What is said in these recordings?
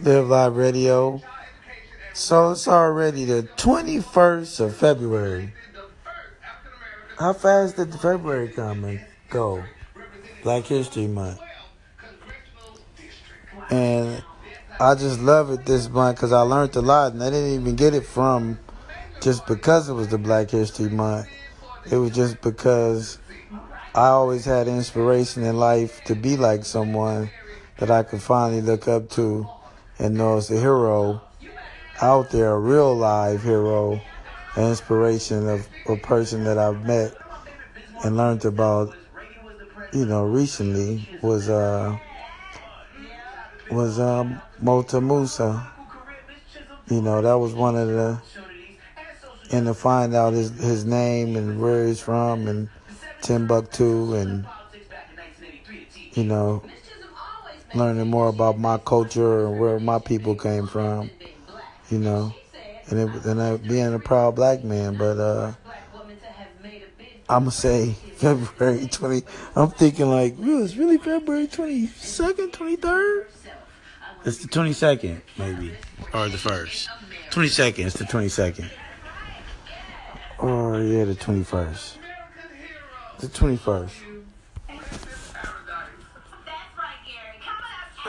Live Live Radio. So it's already the 21st of February. How fast did February come and go? Black History Month. And I just love it this month because I learned a lot, and I didn't even get it from just because it was the Black History Month. It was just because I always had inspiration in life to be like someone that I could finally look up to and know as a hero out there, a real live hero, an inspiration of a person that I've met and learned about, you know, recently was uh was um Mota Musa. You know, that was one of the and to find out his his name and where he's from and Timbuktu and you know learning more about my culture and where my people came from, you know, and it, and uh, being a proud black man. But uh, I'm gonna say February 20. I'm thinking like, well, it's really February 22nd, 23rd. It's the 22nd, maybe, or the first. 22nd. It's the 22nd. Or yeah, the 21st. The 21st.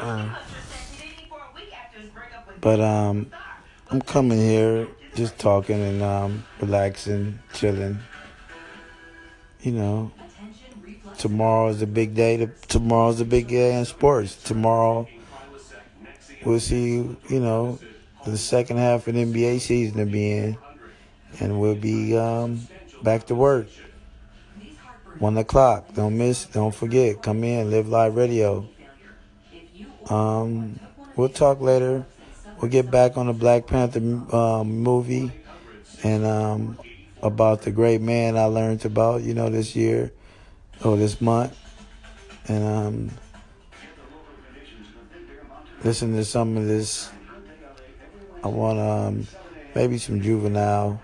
Uh, but um, I'm coming here just talking and um, relaxing, chilling. You know, tomorrow is a big day. Tomorrow's a big day in sports. Tomorrow we'll see. You know, the second half of the NBA season to be in, and we'll be um, back to work. One o'clock. Don't miss. Don't forget. Come in. Live Live Radio. Um, we'll talk later. We'll get back on the Black Panther um, movie and um, about the great man I learned about, you know, this year or this month. And um, listen to some of this. I want um, maybe some juvenile,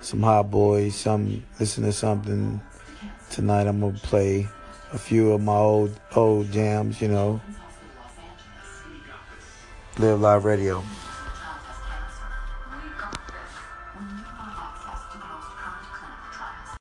some hot boys, some listen to something tonight. I'm gonna play a few of my old old jams, you know. Live Live Radio.